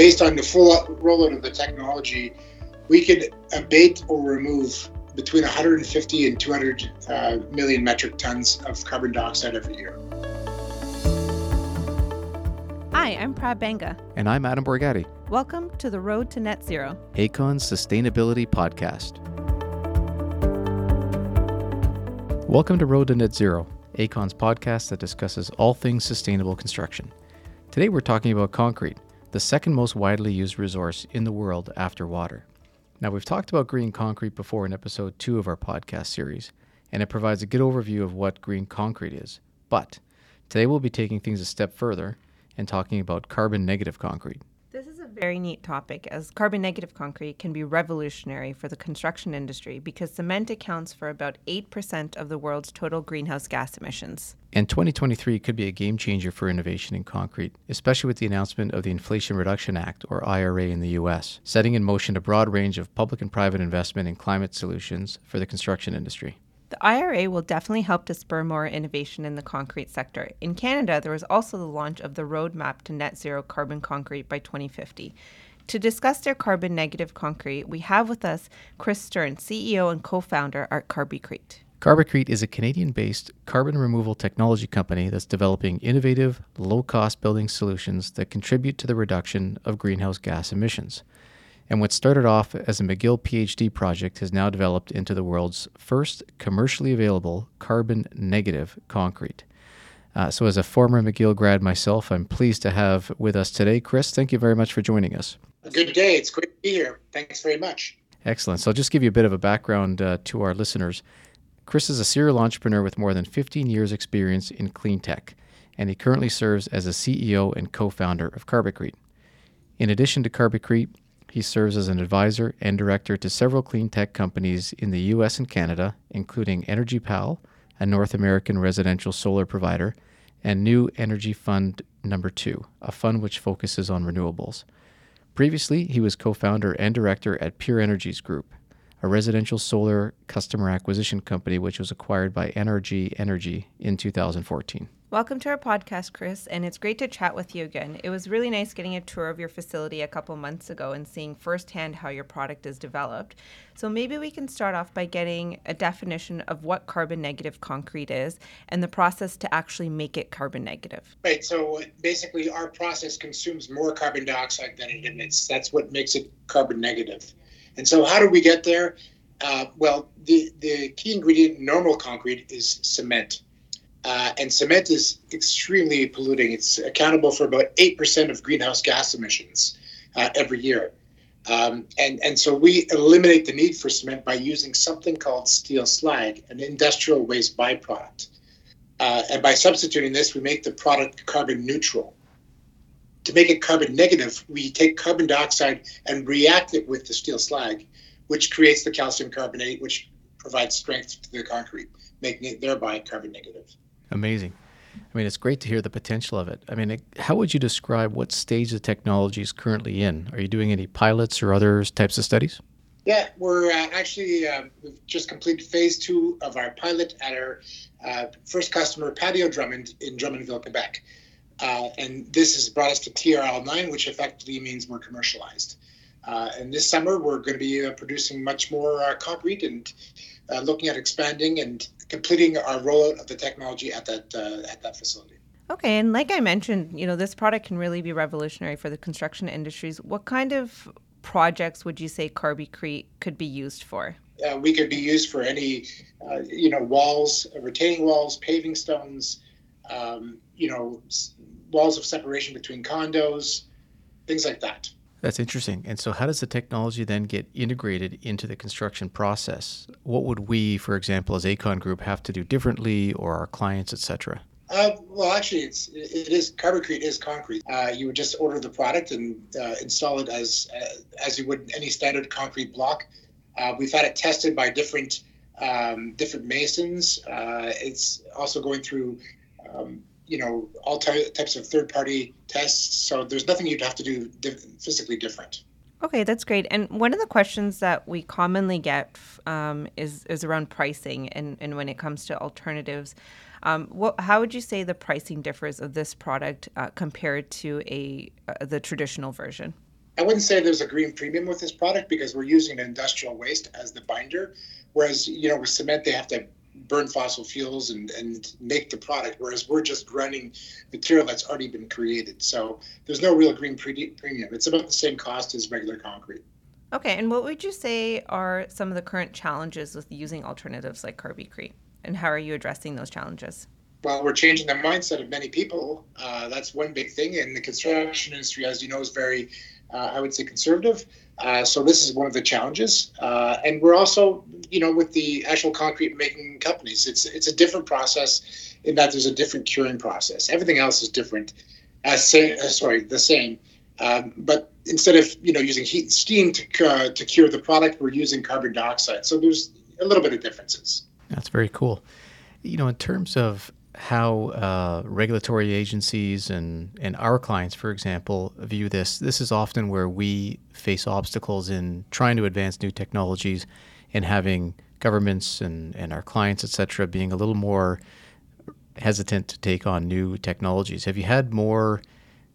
based on the full rollout of the technology, we could abate or remove between 150 and 200 uh, million metric tons of carbon dioxide every year. Hi, I'm Prab Banga. And I'm Adam Borgatti. Welcome to the Road to Net Zero, Aecon's Sustainability Podcast. Welcome to Road to Net Zero, Aecon's podcast that discusses all things sustainable construction. Today we're talking about concrete, the second most widely used resource in the world after water. Now, we've talked about green concrete before in episode two of our podcast series, and it provides a good overview of what green concrete is. But today we'll be taking things a step further and talking about carbon negative concrete. Very neat topic as carbon negative concrete can be revolutionary for the construction industry because cement accounts for about 8% of the world's total greenhouse gas emissions. And 2023 could be a game changer for innovation in concrete, especially with the announcement of the Inflation Reduction Act, or IRA, in the US, setting in motion a broad range of public and private investment in climate solutions for the construction industry. The IRA will definitely help to spur more innovation in the concrete sector. In Canada, there was also the launch of the Roadmap to Net Zero Carbon Concrete by 2050. To discuss their carbon negative concrete, we have with us Chris Stern, CEO and co founder at Carbicrete. Carbicrete is a Canadian based carbon removal technology company that's developing innovative, low cost building solutions that contribute to the reduction of greenhouse gas emissions and what started off as a McGill PhD project has now developed into the world's first commercially available carbon negative concrete. Uh, so, as a former McGill grad myself, I'm pleased to have with us today Chris. Thank you very much for joining us. Good day. It's great to be here. Thanks very much. Excellent. So, I'll just give you a bit of a background uh, to our listeners. Chris is a serial entrepreneur with more than 15 years' experience in clean tech, and he currently serves as a CEO and co founder of Carbicrete. In addition to Carbicrete, he serves as an advisor and director to several clean tech companies in the US and Canada, including Energy Pal, a North American residential solar provider, and New Energy Fund Number 2, a fund which focuses on renewables. Previously, he was co founder and director at Pure Energies Group, a residential solar customer acquisition company which was acquired by NRG Energy in 2014. Welcome to our podcast, Chris, and it's great to chat with you again. It was really nice getting a tour of your facility a couple months ago and seeing firsthand how your product is developed. So maybe we can start off by getting a definition of what carbon negative concrete is and the process to actually make it carbon negative. Right. So basically, our process consumes more carbon dioxide than it emits. That's what makes it carbon negative. And so, how do we get there? Uh, well, the, the key ingredient in normal concrete is cement. Uh, and cement is extremely polluting. It's accountable for about 8% of greenhouse gas emissions uh, every year. Um, and, and so we eliminate the need for cement by using something called steel slag, an industrial waste byproduct. Uh, and by substituting this, we make the product carbon neutral. To make it carbon negative, we take carbon dioxide and react it with the steel slag, which creates the calcium carbonate, which provides strength to the concrete, making it thereby carbon negative. Amazing. I mean, it's great to hear the potential of it. I mean, how would you describe what stage the technology is currently in? Are you doing any pilots or other types of studies? Yeah, we're uh, actually uh, we've just completed phase two of our pilot at our uh, first customer, Patio Drummond, in Drummondville, Quebec. Uh, and this has brought us to TRL 9, which effectively means we're commercialized. Uh, and this summer, we're going to be uh, producing much more concrete and looking at expanding and completing our rollout of the technology at that uh, at that facility. Okay, and like I mentioned, you know, this product can really be revolutionary for the construction industries. What kind of projects would you say Carby Carbicrete could be used for? Uh, we could be used for any, uh, you know, walls, retaining walls, paving stones, um, you know, walls of separation between condos, things like that. That's interesting. And so, how does the technology then get integrated into the construction process? What would we, for example, as Aecon Group, have to do differently, or our clients, etc.? Uh, well, actually, it's it is Carbicrete is concrete. Uh, you would just order the product and uh, install it as uh, as you would any standard concrete block. Uh, we've had it tested by different um, different masons. Uh, it's also going through um, you know all ty- types of third party tests so there's nothing you'd have to do physically different. Okay that's great. And one of the questions that we commonly get um, is is around pricing and, and when it comes to alternatives. Um, what, how would you say the pricing differs of this product uh, compared to a uh, the traditional version? I wouldn't say there's a green premium with this product because we're using industrial waste as the binder, whereas you know with cement they have to burn fossil fuels and, and make the product, whereas we're just running material that's already been created. So there's no real green pre- premium. It's about the same cost as regular concrete. Okay, and what would you say are some of the current challenges with using alternatives like Carbicrete, and how are you addressing those challenges? Well, we're changing the mindset of many people. Uh, that's one big thing. And the construction industry, as you know, is very, uh, I would say, conservative. Uh, so this is one of the challenges. Uh, and we're also, you know, with the actual concrete making companies, it's it's a different process in that there's a different curing process. Everything else is different. As say, uh, sorry, the same. Um, but instead of you know using heat and steam to uh, to cure the product, we're using carbon dioxide. So there's a little bit of differences. That's very cool. You know, in terms of how uh, regulatory agencies and, and our clients, for example, view this. This is often where we face obstacles in trying to advance new technologies and having governments and, and our clients, et cetera, being a little more hesitant to take on new technologies. Have you had more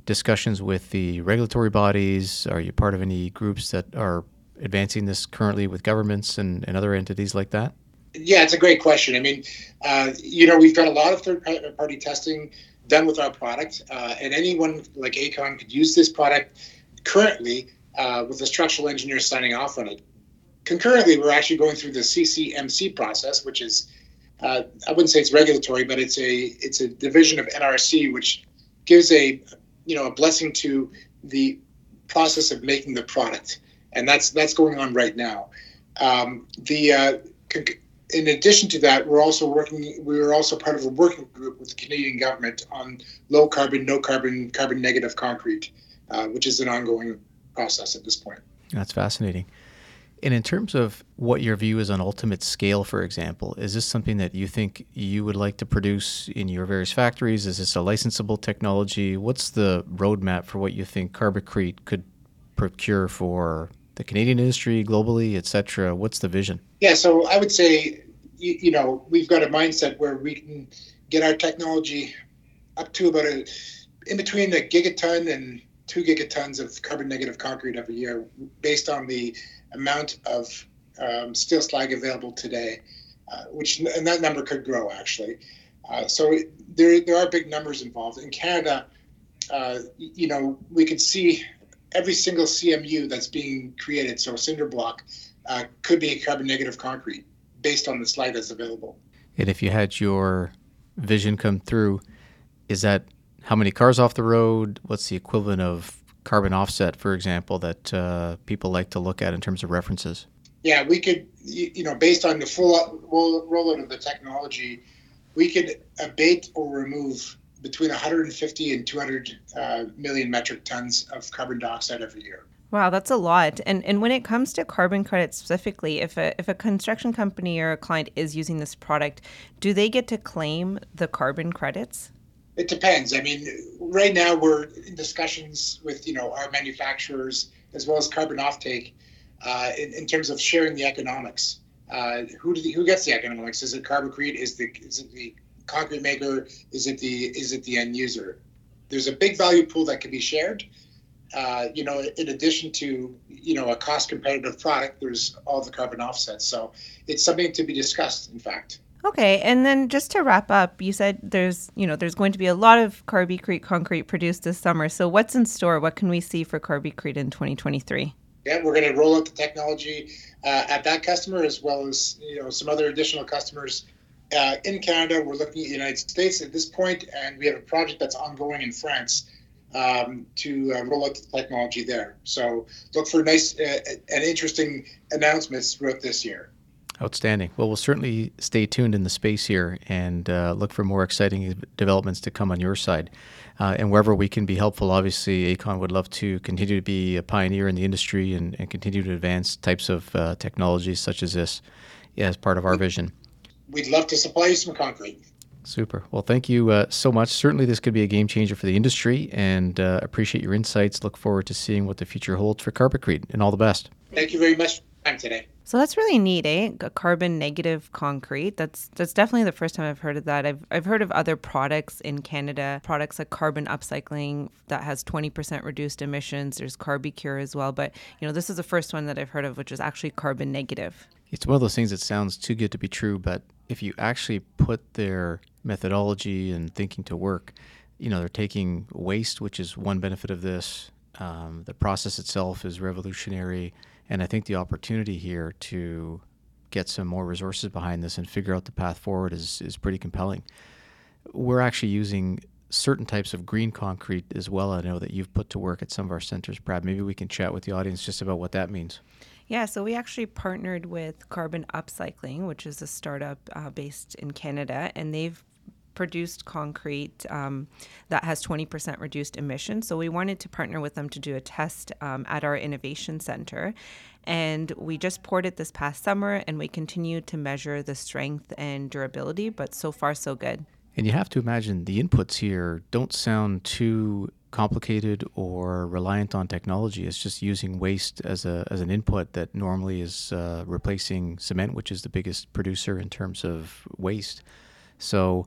discussions with the regulatory bodies? Are you part of any groups that are advancing this currently with governments and, and other entities like that? Yeah, it's a great question. I mean, uh, you know, we've got a lot of third party testing done with our product, uh, and anyone like Aecon could use this product currently uh, with the structural engineer signing off on it. Concurrently, we're actually going through the CCMC process, which is uh, I wouldn't say it's regulatory, but it's a it's a division of NRC which gives a you know a blessing to the process of making the product, and that's that's going on right now. Um, the uh, in addition to that, we're also working. We're also part of a working group with the Canadian government on low carbon, no carbon, carbon negative concrete, uh, which is an ongoing process at this point. That's fascinating. And in terms of what your view is on ultimate scale, for example, is this something that you think you would like to produce in your various factories? Is this a licensable technology? What's the roadmap for what you think Carbicrete could procure for the Canadian industry, globally, et cetera? What's the vision? Yeah, so I would say, you, you know, we've got a mindset where we can get our technology up to about a in between a gigaton and two gigatons of carbon negative concrete every year, based on the amount of um, steel slag available today, uh, which and that number could grow actually. Uh, so there, there are big numbers involved. In Canada, uh, you know, we could see every single CMU that's being created, so cinder block, uh, could be a carbon negative concrete based on the slag that's available. And if you had your vision come through, is that how many cars off the road? What's the equivalent of carbon offset, for example, that uh, people like to look at in terms of references? Yeah, we could, you know, based on the full rollout of the technology, we could abate or remove between 150 and 200 uh, million metric tons of carbon dioxide every year. Wow, that's a lot. And and when it comes to carbon credits specifically, if a if a construction company or a client is using this product, do they get to claim the carbon credits? It depends. I mean, right now we're in discussions with you know our manufacturers as well as carbon offtake uh, in, in terms of sharing the economics. Uh, who the, who gets the economics? Is it carbon Carbicrete? Is the is it the concrete maker? Is it the is it the end user? There's a big value pool that can be shared. Uh, you know, in addition to you know a cost competitive product, there's all the carbon offsets. So it's something to be discussed. In fact. Okay, and then just to wrap up, you said there's you know there's going to be a lot of Carbicrete concrete produced this summer. So what's in store? What can we see for Carbicrete in 2023? Yeah, we're going to roll out the technology uh, at that customer as well as you know some other additional customers uh, in Canada, we're looking at the United States at this point, and we have a project that's ongoing in France um, to uh, roll out the technology there. So look for nice uh, and interesting announcements throughout this year. Outstanding. Well, we'll certainly stay tuned in the space here and uh, look for more exciting developments to come on your side. Uh, and wherever we can be helpful, obviously, Aecon would love to continue to be a pioneer in the industry and, and continue to advance types of uh, technologies such as this as part of our vision we'd love to supply you some concrete. Super. Well, thank you uh, so much. Certainly, this could be a game changer for the industry, and uh, appreciate your insights. Look forward to seeing what the future holds for Carbicrete, and all the best. Thank you very much for your time today. So that's really neat, eh? A carbon negative concrete. That's that's definitely the first time I've heard of that. I've I've heard of other products in Canada, products like carbon upcycling that has 20% reduced emissions. There's CarbonCure as well, but you know, this is the first one that I've heard of which is actually carbon negative. It's one of those things that sounds too good to be true, but if you actually put their methodology and thinking to work, you know, they're taking waste, which is one benefit of this. Um, the process itself is revolutionary and I think the opportunity here to get some more resources behind this and figure out the path forward is, is pretty compelling. We're actually using certain types of green concrete as well. I know that you've put to work at some of our centers, Prab. Maybe we can chat with the audience just about what that means. Yeah, so we actually partnered with Carbon Upcycling, which is a startup uh, based in Canada, and they've produced concrete um, that has 20% reduced emissions. So we wanted to partner with them to do a test um, at our innovation center. And we just poured it this past summer and we continue to measure the strength and durability, but so far, so good. And you have to imagine the inputs here don't sound too complicated or reliant on technology. It's just using waste as a as an input that normally is uh, replacing cement, which is the biggest producer in terms of waste. So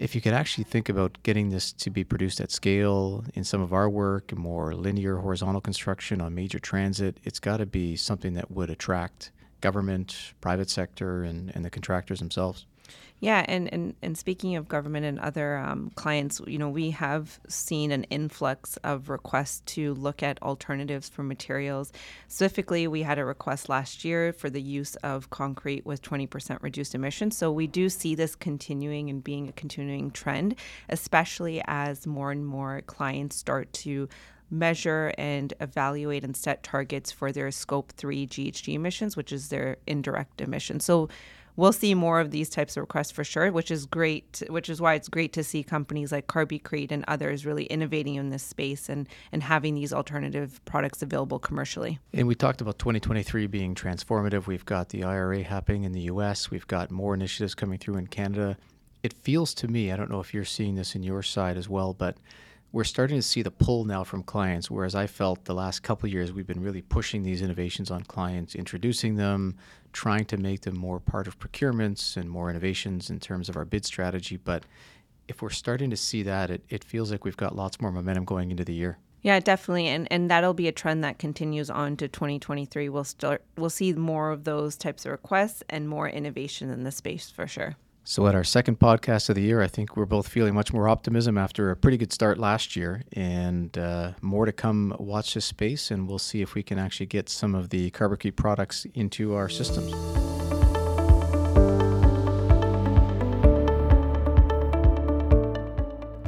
if you could actually think about getting this to be produced at scale in some of our work, more linear horizontal construction on major transit, it's got to be something that would attract government, private sector, and, and the contractors themselves. Yeah, and, and, and speaking of government and other um, clients, you know, we have seen an influx of requests to look at alternatives for materials. Specifically, we had a request last year for the use of concrete with 20% reduced emissions. So we do see this continuing and being a continuing trend, especially as more and more clients start to measure and evaluate and set targets for their scope 3 GHG emissions, which is their indirect emissions. So we'll see more of these types of requests for sure, which is great, which is why it's great to see companies like CarbiCrete and others really innovating in this space and, and having these alternative products available commercially. And we talked about 2023 being transformative. We've got the IRA happening in the US, we've got more initiatives coming through in Canada. It feels to me, I don't know if you're seeing this in your side as well, but we're starting to see the pull now from clients. Whereas I felt the last couple years we've been really pushing these innovations on clients, introducing them, trying to make them more part of procurements and more innovations in terms of our bid strategy. But if we're starting to see that, it, it feels like we've got lots more momentum going into the year. Yeah, definitely, and and that'll be a trend that continues on to 2023. We'll start, we'll see more of those types of requests and more innovation in the space for sure. So, at our second podcast of the year, I think we're both feeling much more optimism after a pretty good start last year, and uh, more to come. Watch this space, and we'll see if we can actually get some of the CarbiCrete products into our systems.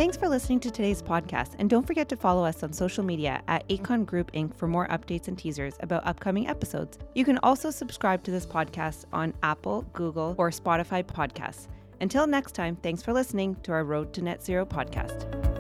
Thanks for listening to today's podcast, and don't forget to follow us on social media at Aecon Group Inc. for more updates and teasers about upcoming episodes. You can also subscribe to this podcast on Apple, Google, or Spotify podcasts. Until next time, thanks for listening to our Road to Net Zero podcast.